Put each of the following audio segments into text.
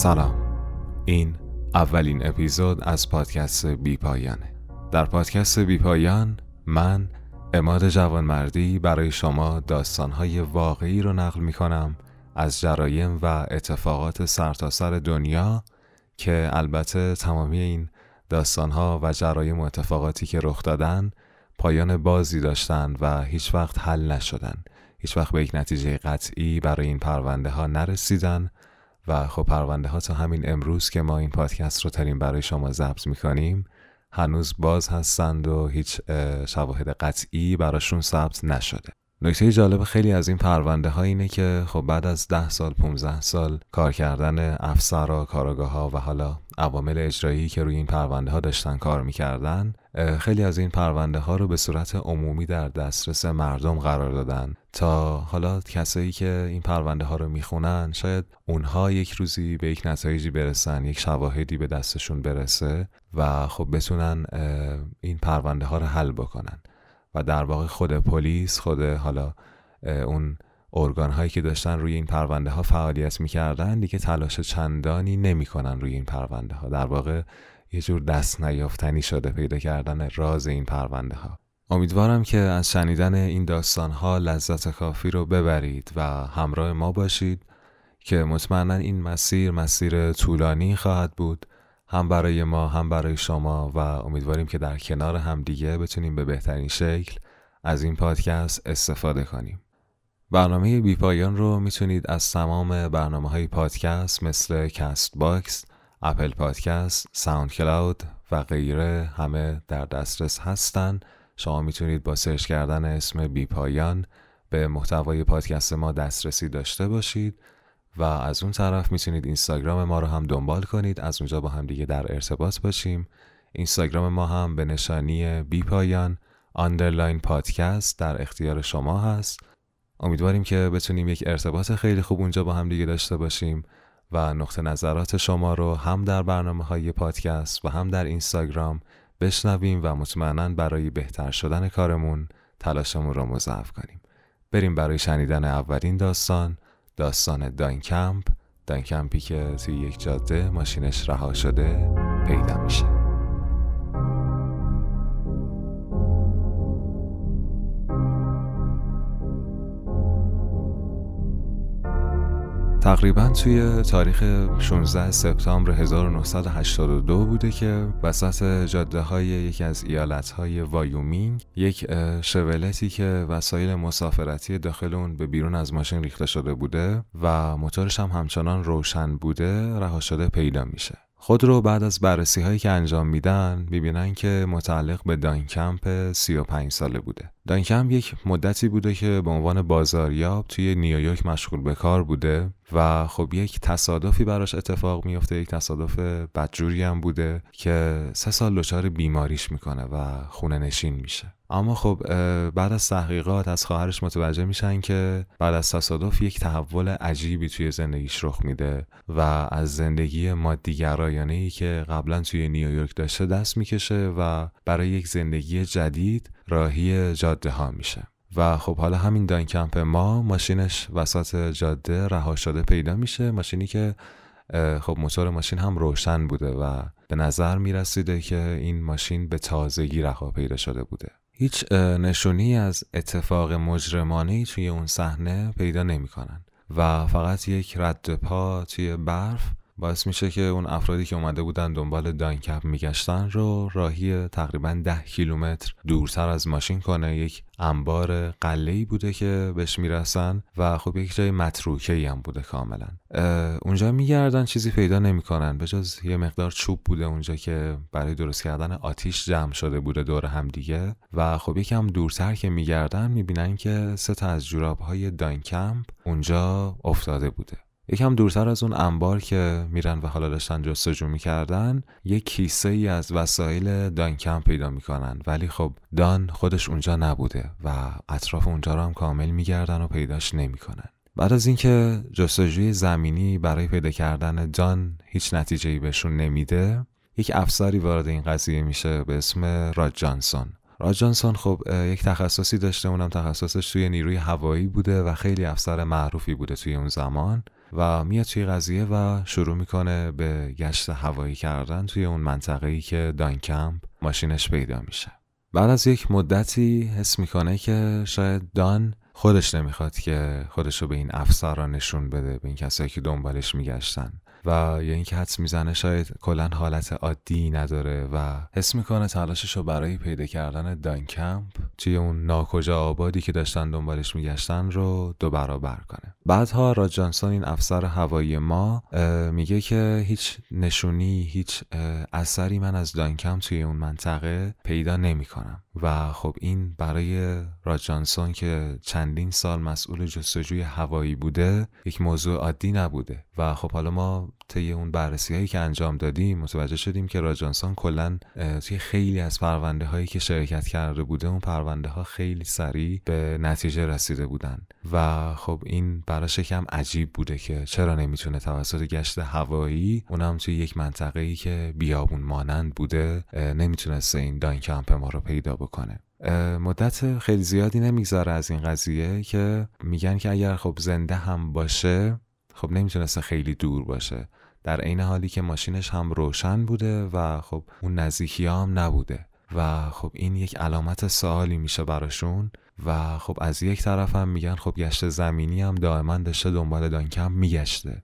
سلام. این اولین اپیزود از پادکست بی پایانه. در پادکست بی پایان من اماد جوانمردی برای شما داستانهای واقعی رو نقل می کنم از جرایم و اتفاقات سرتاسر سر دنیا که البته تمامی این داستانها و جرایم و اتفاقاتی که رخ دادن پایان بازی داشتن و هیچ وقت حل نشدن. هیچ وقت به یک نتیجه قطعی برای این پرونده ها نرسیدن. و خب پرونده ها تا همین امروز که ما این پادکست رو ترین برای شما ضبط می‌کنیم هنوز باز هستند و هیچ شواهد قطعی براشون ثبت نشده. نکته جالب خیلی از این پرونده ها اینه که خب بعد از ده سال 15 سال کار کردن افسرا کاراگاه ها و حالا عوامل اجرایی که روی این پرونده ها داشتن کار می‌کردن خیلی از این پرونده ها رو به صورت عمومی در دسترس مردم قرار دادن تا حالا کسایی که این پرونده ها رو می‌خونن شاید اونها یک روزی به یک نتایجی برسن یک شواهدی به دستشون برسه و خب بتونن این پرونده ها رو حل بکنن. و در واقع خود پلیس خود حالا اون ارگان هایی که داشتن روی این پرونده ها فعالیت می‌کردن دیگه تلاش چندانی نمی‌کنن روی این پرونده ها در واقع یه جور دست نیافتنی شده پیدا کردن راز این پرونده ها امیدوارم که از شنیدن این داستان ها لذت کافی رو ببرید و همراه ما باشید که مطمئنا این مسیر مسیر طولانی خواهد بود. هم برای ما هم برای شما و امیدواریم که در کنار همدیگه بتونیم به بهترین شکل از این پادکست استفاده کنیم. برنامه بی پایان رو می‌تونید از تمام برنامه های پادکست مثل Castbox، Apple Podcast، SoundCloud و غیره همه در دسترس هستن. شما می‌تونید با search کردن اسم بی پایان به محتوای پادکست ما دسترسی داشته باشید. و از اون طرف می‌تونید اینستاگرام ما رو هم دنبال کنید. از اونجا با هم دیگه در ارتباط باشیم. اینستاگرام ما هم به نشانی بی پایان underline پادکست در اختیار شما هست. امیدواریم که بتونیم یک ارتباط خیلی خوب اونجا با هم دیگه داشته باشیم و نقطه نظرات شما رو هم در برنامه های پادکست و هم در اینستاگرام بشنویم و مطمئنا برای بهتر شدن کارمون تلاشمون رو مضاعف کنیم. بریم برای شنیدن اولین داستان داستان دانکمپ دانکمپی که توی یک جاده ماشینش رها شده پیدا میشه. تقریبا توی تاریخ 16 سپتامبر 1982 بوده که وسط جاده های یکی از ایالت های وایومینگ یک شولتی که وسایل مسافرتی داخل اون به بیرون از ماشین ریخته شده بوده و موتورش هم همچنان روشن بوده رها شده پیدا میشه. خود رو بعد از بررسی هایی که انجام میدن می‌بینن که متعلق به دانکمپ 35 ساله بوده. دانکمپ یک مدتی بوده که به عنوان بازاریاب توی نیویورک مشغول به کار بوده. و خب یک تصادفی براش اتفاق میفته یک تصادف بدجوری هم بوده که سه سال دچار بیماریش می‌کنه و خونه نشین میشه. اما خب بعد از تحقیقات از خواهرش متوجه میشن که بعد از تصادف یک تحول عجیبی توی زندگیش رخ میده و از زندگی مادیگرایانه ای که قبلا توی نیویورک داشته دست می‌کشه و برای یک زندگی جدید راهی جاده ها میشه. و خب حالا همین دانکمپ ما ماشینش وسط جاده رها شده پیدا میشه. ماشینی که خب موتور ماشین هم روشن بوده و به نظر می‌رسیده که این ماشین به تازگی رها پیدا شده بوده. هیچ نشونی از اتفاق مجرمانه توی اون صحنه پیدا نمی‌کنن و فقط یک رد پا توی برف باعث میشه که اون افرادی که اومده بودن دنبال دانکپ میگشتن رو راهی تقریبا ده کیلومتر دورتر از ماشین کنه. یک انبار قله بوده که بهش می‌رسن و خب یک جای متروکه ای هم بوده کاملا. اونجا میگردن چیزی پیدا نمی‌کنن. به جز یه مقدار چوب بوده اونجا که برای درست کردن آتیش جمع شده بوده دور هم دیگه. و خب یکم دورتر که میگردن می‌بینن که سه تا از جوراب های دانکمپ اونجا افتاده بوده. یکم دورتر از اون انبار که میرن و حالا داشتن جستجو می‌کردن یک کیسه ای از وسایل دانکم پیدا می‌کنن. ولی خب دان خودش اونجا نبوده و اطراف اونجا رو هم کامل میگردن و پیداش نمی‌کنن. بعد از اینکه جستجوی زمینی برای پیدا کردن دان هیچ نتیجه ای بهشون نمیده یک افسری وارد این قضیه میشه به اسم راد جانسون. راد جانسون خب یک تخصصی داشته اونم تخصصش توی نیروی هوایی بوده و خیلی افسر معروفی بوده توی اون زمان. و میاد توی قضیه و شروع می‌کنه به گشت هوایی کردن توی اون منطقه ای که دان ماشینش پیدا میشه. بعد از یک مدتی حس می‌کنه که شاید دان خودش نمی‌خواد که خودش رو به این افسرا نشون بده به این کسایی که دنبالش میگشتن. و یا اینکه حدس می‌زنه شاید کلا حالت عادی نداره و حس می‌کنه تلاشش رو برای پیدا کردن دانکمپ توی اون ناکجا آبادی که داشتن دنبالش میگشتن رو دو برابر کنه. بعدها را جانسون این افسر هوایی ما میگه که هیچ نشونی هیچ اثری من از دانکمپ توی اون منطقه پیدا نمی‌کنم. و خب این برای راجانسون که چندین سال مسئول جستجوی هوایی بوده یک موضوع عادی نبوده. و خب حالا ما طی اون بررسی هایی که انجام دادیم متوجه شدیم که راجانسون کلا توی خیلی از پرونده هایی که شرکت کرده بوده اون پرونده ها خیلی سریع به نتیجه رسیده بودن. و خب این براش یکم عجیب بوده که چرا نمی‌تونه توسط گشت هوایی اونم توی یک منطقه ای که بیابون مانند بوده نمی‌تونسته این دانکمپ ما رو پیدا بکنه. مدت خیلی زیادی نمی‌گذاره از این قضیه که میگن که اگر خب زنده هم باشه خب نمی‌تونسته خیلی دور باشه. در عین حالی که ماشینش هم روشن بوده و خب اون نزدیکی هم نبوده. و خب این یک علامت سوالی میشه براشون و خب از یک طرف هم میگن خب گشت زمینی هم دائما داشته دنبال دانکمپ میگشته.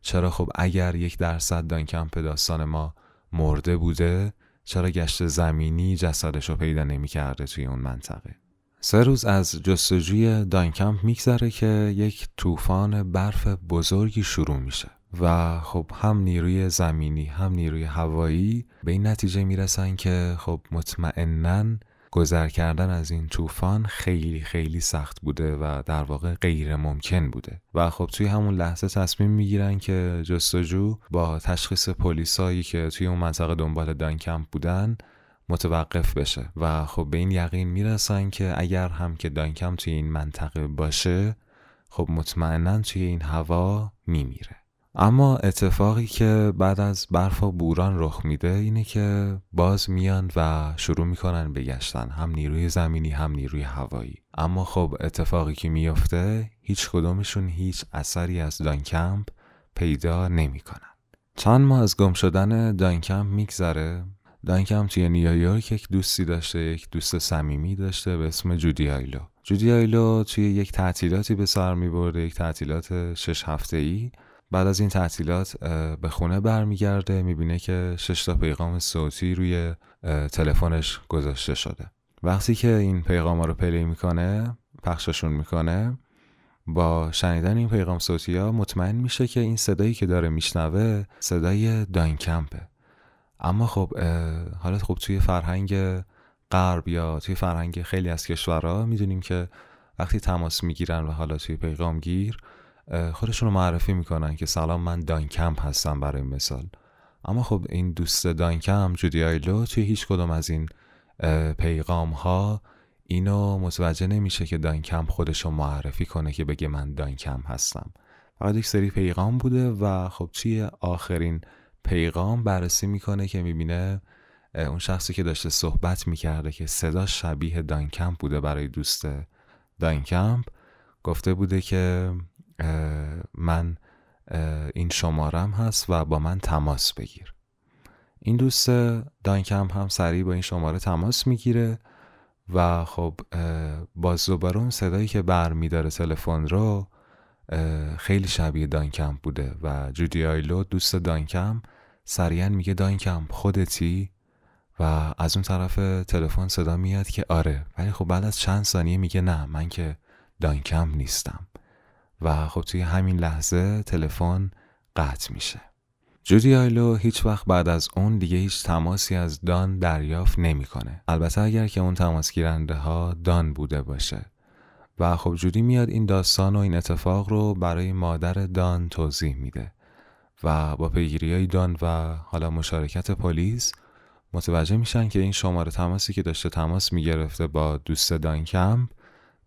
چرا خب اگر یک درصد دانکمپ داستان ما مرده بوده چرا گشت زمینی جسدش رو پیدا نمی‌کرده توی اون منطقه؟ سه روز از جستجوی دانکمپ میگذره که یک طوفان برف بزرگی شروع میشه و خب هم نیروی زمینی هم نیروی هوایی به این نتیجه می‌رسن که خب مطمئنا گذر کردن از این طوفان خیلی خیلی سخت بوده و در واقع غیر ممکن بوده. و خب توی همون لحظه تصمیم می‌گیرن که جستجو با تشخیص پلیسایی که توی اون منطقه دنبال دانکمپ بودن متوقف بشه. و خب به این یقین می‌رسن که اگر هم که دانکم توی این منطقه باشه خب مطمئنا توی این هوا میمیره. اما اتفاقی که بعد از برف و بوران رخ میده اینه که باز میان و شروع می‌کنن به گشتن. هم نیروی زمینی هم نیروی هوایی. اما خب اتفاقی که میفته هیچ کدومشون هیچ اثری از دانکمپ پیدا نمی‌کنن. چند ماه از گم شدن دانکمپ میگذره. دانکم توی نیویورک یک دوستی داشته یک دوست صمیمی داشته به اسم جودی آیلو. جودی آیلو توی یک تعطیلاتی به سر می برده یک تعطیلات شش هفته ای بعد از این تعطیلات به خونه برمیگرده می‌بینه که شش تا پیغام صوتی روی تلفنش گذاشته شده. وقتی که این پیغام ها رو پلی می‌کنه پخششون می‌کنه با شنیدن این پیغام صوتی ها مطمئن میشه که این صدایی که داره میشنوه صدای دانکمپه اما خب حالا خب توی فرهنگ غرب یا توی فرهنگ خیلی از کشورها می‌دونیم که وقتی تماس می‌گیرن و حالا توی پیغامگیر خودشون رو معرفی می‌کنن که سلام من دانکمپ هستم برای مثال. اما خب این دوست دانکمپ جودی آیلو توی هیچ کدوم از این پیغام ها اینو متوجه نمیشه که دانکمپ خودش رو معرفی کنه که بگه من دانکمپ هستم. فقط یک سری پیغام بوده و خب توی آخرین پیغام بررسی می‌کنه که می‌بینه اون شخصی که داشته صحبت می‌کرده که صدا شبیه دانکمپ بوده برای دوست دانکمپ گفته بوده که من این شمارم هست و با من تماس بگیر. این دوست دانکمپ هم سریع با این شماره تماس می‌گیره و خب باز دوباره اون صدایی که برمیداره تلفن رو خیلی شبیه دانکم بوده و جودی آیلو دوست دانکم سریعا میگه دانکم خودتی؟ و از اون طرف تلفن صدا میاد که آره ولی خب بعد از چند ثانیه میگه نه من که دانکم نیستم. و خب توی همین لحظه تلفن قطع میشه. جودی آیلو هیچ وقت بعد از اون دیگه هیچ تماسی از دان دریافت نمی‌کنه. البته اگر که اون تماس گیرنده ها دان بوده باشه. و خب جودی میاد این داستان و این اتفاق رو برای مادر دان توضیح میده. و با پیگیری های دان و حالا مشارکت پلیس متوجه میشن که این شماره تماسی که داشته تماس می‌گرفته با دوست دان کمپ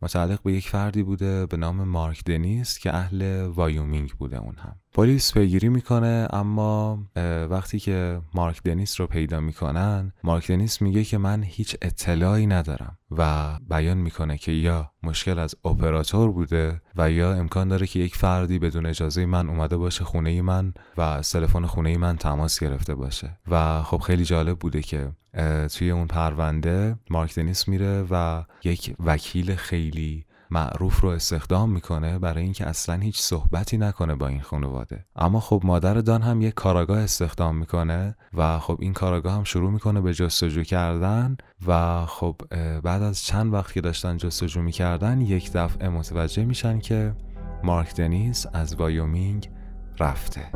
متعلق به یک فردی بوده به نام مارک دنیس که اهل وایومینگ بوده اون هم. پلیس پیگیری می‌کنه اما وقتی که مارک دنیس رو پیدا می‌کنن مارک دنیس میگه که من هیچ اطلاعی ندارم. و بیان می‌کنه که یا مشکل از اپراتور بوده و یا امکان داره که یک فردی بدون اجازه من اومده باشه خونه من و از تلفن خونه من تماس گرفته باشه. و خب خیلی جالب بوده که توی اون پرونده مارک دنیس میره و یک وکیل خیلی معروف رو استخدام می‌کنه برای اینکه اصلا هیچ صحبتی نکنه با این خانواده. اما خب مادر دان هم یک کاراگاه استخدام می‌کنه و خب این کاراگاه هم شروع می‌کنه به جستجو کردن و خب بعد از چند وقت داشتن جستجو می‌کردن یک دفعه متوجه میشن که مارک دنیس از وایومینگ رفته.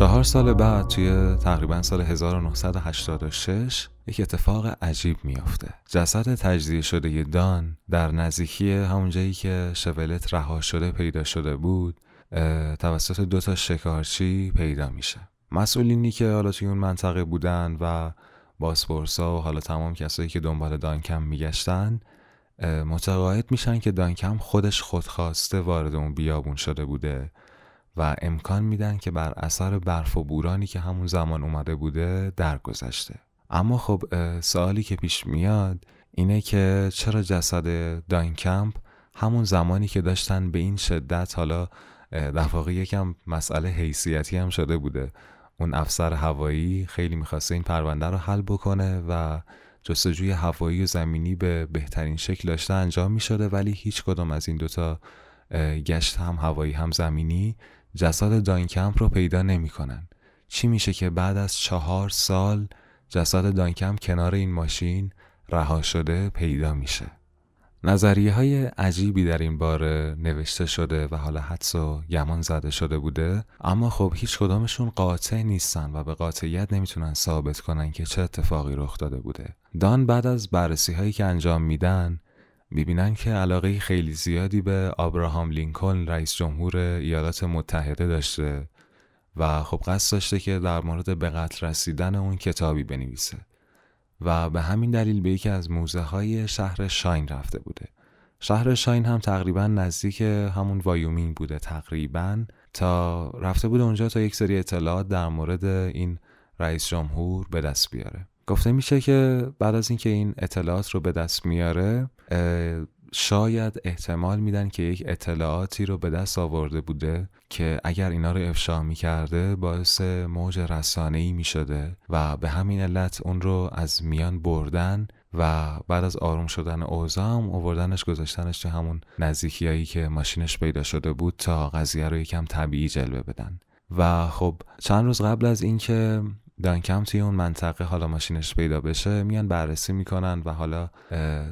چهار سال بعد توی تقریبا سال 1986 یک اتفاق عجیب میافته. جسد تجزیه شده دان در نزدیکی همون جایی که شولت رها شده پیدا شده بود توسط دو تا شکارچی پیدا میشه. مسئولینی که حالا توی اون منطقه بودن و باسپورسا و حالا تمام کسایی که دنبال دانکم میگشتن متقاعد میشن که دانکم خودش خودخواسته وارد اون بیابون شده بوده. و امکان میدن که بر اثر برف و بورانی که همون زمان اومده بوده درگذشته. اما خب سوالی که پیش میاد اینه که چرا جسد داینکمپ همون زمانی که داشتن به این شدت حالا در واقع یکم مسئله حیثیتی هم شده بوده. اون افسر هوایی خیلی می‌خواسته این پرونده رو حل بکنه و جستجوی هوایی و زمینی به بهترین شکل داشته انجام می‌شده ولی هیچ کدوم از این دوتا گشت هم هوایی هم زمینی جسد داینکمپ رو پیدا نمی‌کنن. چی میشه که بعد از چهار سال جسد داینکمپ کنار این ماشین رها شده پیدا میشه نظریه های عجیبی در این باره نوشته شده و حالا حدس و گمان زده شده بوده اما خب هیچ کدامشون قاطع نیستن و به قاطعیت نمی‌تونن ثابت کنن که چه اتفاقی رخ داده بوده دان بعد از بررسی هایی که انجام میدن می‌بینن که علاقه خیلی زیادی به آبراهام لینکلن رئیس جمهور ایالات متحده داشته و خب قصد داشته که در مورد به قتل رسیدن اون کتابی بنویسه و به همین دلیل به یکی از موزه های شهر شاین رفته بوده. شهر شاین هم تقریبا نزدیک همون وایومینگ بوده تقریبا. تا رفته بوده اونجا تا یک سری اطلاعات در مورد این رئیس جمهور به دست بیاره. گفته میشه که بعد از اینکه این اطلاعات رو به دست میاره شاید احتمال میدن که یک اطلاعاتی رو به دست آورده بوده که اگر اینا رو افشا می‌کرده باعث موج رسانه‌ای می‌شده و به همین علت اون رو از میان بردن و بعد از آروم شدن اوضاع هم آوردنش گذاشتنش تو همون نزدیکیایی که ماشینش پیدا شده بود تا قضیه رو یکم طبیعی جلوه بدن. و خب چند روز قبل از اینکه دانکم توی اون منطقه حالا ماشینش پیدا بشه میان بررسی می‌کنن و حالا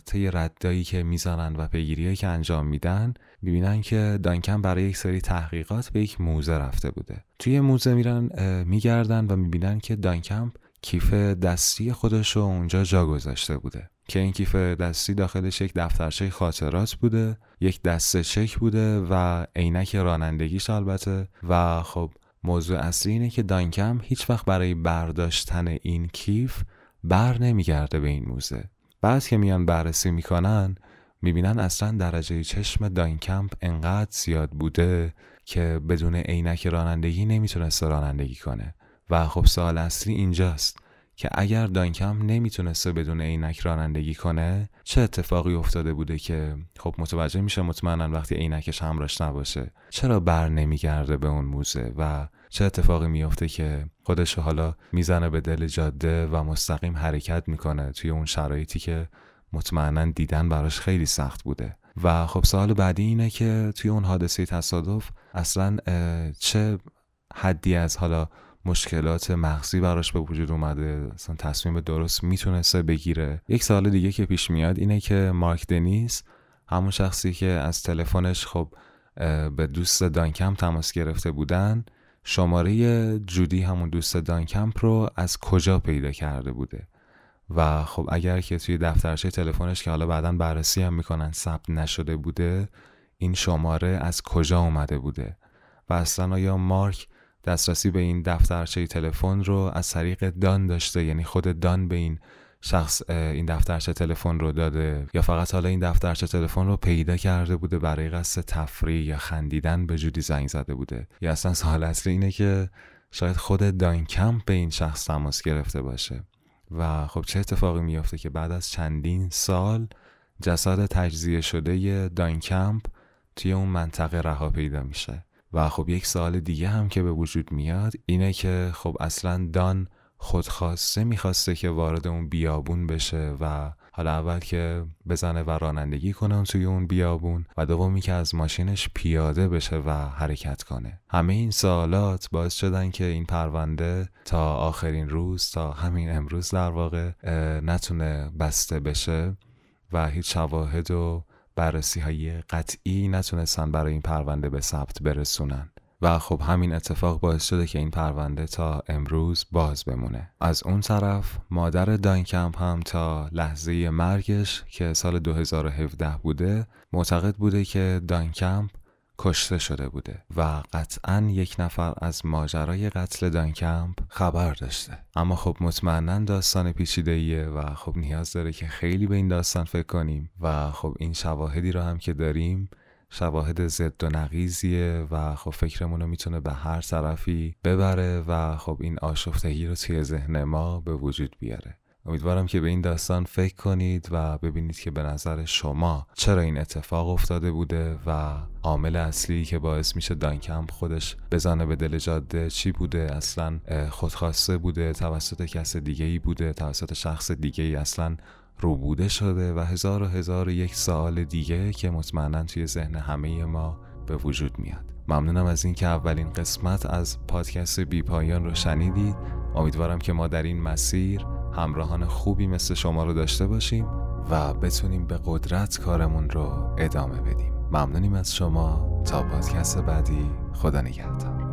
طی ردایی که می‌زنن و پیگیری که انجام میدن می‌بینن که دانکم برای یک سری تحقیقات به یک موزه رفته بوده. توی موزه میرن میگردن و می‌بینن که دانکم کیف دستی خودش رو اونجا جا گذاشته بوده. که این کیف دستی داخلش یک دفترچه خاطرات بوده یک دسته چک بوده و عینک رانندگیش البته. و خب موضوع اصلی اینه که دانکم هیچ وقت برای برداشتن این کیف بر نمیگرده به این موزه. بعد که میان بررسی می‌کنن می‌بینن اصلا درجه چشم دانکمپ انقدر زیاد بوده که بدون عینک رانندگی نمی‌تونسته رانندگی کنه. و خب سوال اصلی اینجاست. که اگر دانکم نمی‌تونسته بدون عینک رانندگی کنه چه اتفاقی افتاده بوده که خب متوجه میشه مطمئنا وقتی عینکش همراش نباشه چرا بر نمیگرده به اون موزه و چه اتفاقی میافته که خودش حالا می‌زنه به دل جاده و مستقیم حرکت می‌کنه توی اون شرایطی که مطمئنا دیدن براش خیلی سخت بوده. و خب سوال بعدی اینه که توی اون حادثه تصادف اصلا چه حدی از حالا مشکلات مغزی براش به وجود اومده اصلا تصمیم درست می‌تونسته بگیره. یک سال دیگه که پیش میاد اینه که مارک دنیس همون شخصی که از تلفنش خب به دوست دانکم تماس گرفته بودن شماره جودی همون دوست دانکمپ رو از کجا پیدا کرده بوده؟ و خب اگر که توی دفترچه تلفنش که حالا بعدا بررسی هم می‌کنن ثبت نشده بوده این شماره از کجا اومده بوده؟ و اصلا آیا مارک دسترسی به این دفترچه تلفن رو از طریق دان داشته یعنی خود دان به این شخص این دفترچه تلفن رو داده یا فقط حالا این دفترچه تلفن رو پیدا کرده بوده برای قصد تفریح یا خندیدن به جودی زنگ زده بوده؟ یا اصلا سوال اصلی اینه که شاید خود داین کمپ به این شخص تماس گرفته باشه. و خب چه اتفاقی میافته که بعد از چندین سال جسد تجزیه شده داین کمپ توی اون منطقه رها پیدا میشه؟ و خب یک سوال دیگه هم که به وجود میاد اینه که خب اصلا دان خودخواسته می‌خواسته که وارد اون بیابون بشه و حالا اول که بزنه و رانندگی کنه توی اون بیابون و دومی که از ماشینش پیاده بشه و حرکت کنه. همه این سوالات باعث شدن که این پرونده تا آخرین روز تا همین امروز در واقع نتونه بسته بشه و هیچ شواهد و بررسی های قطعی نتونستن برای این پرونده به ثبت برسونن. و خب همین اتفاق باعث شده که این پرونده تا امروز باز بمونه. از اون طرف مادر داینکمپ هم تا لحظه مرگش که سال 2017 بوده معتقد بوده که داینکمپ کشته شده بوده و قطعا یک نفر از ماجرای قتل دانکمپ خبر داشته. اما خب مطمئنا داستان پیچیده ایه و خب نیاز داره که خیلی به این داستان فکر کنیم و خب این شواهدی رو هم که داریم شواهد ضد و نقیزیه و خب فکرمون رو می‌تونه به هر طرفی ببره و خب این آشفتگی رو توی ذهن ما به وجود بیاره. امیدوارم که به این داستان فکر کنید و ببینید که به نظر شما چرا این اتفاق افتاده بوده و عامل اصلی که باعث میشه دانکمپ خودش بزنه به دل جاده چی بوده اصلا خودخواسته بوده توسط کس دیگه ای بوده توسط شخص دیگه ای اصلا روبوده شده و هزار و هزار و یک سال دیگه که مطمئنا توی ذهن همه ما به وجود میاد. ممنونم از اینکه اولین قسمت از پادکست بی پایان رو شنیدید. امیدوارم که ما در این مسیر همراهان خوبی مثل شما رو داشته باشیم و بتونیم به قدرت کارمون رو ادامه بدیم. ممنونیم از شما. تا پادکست بعدی خدا نگهدار.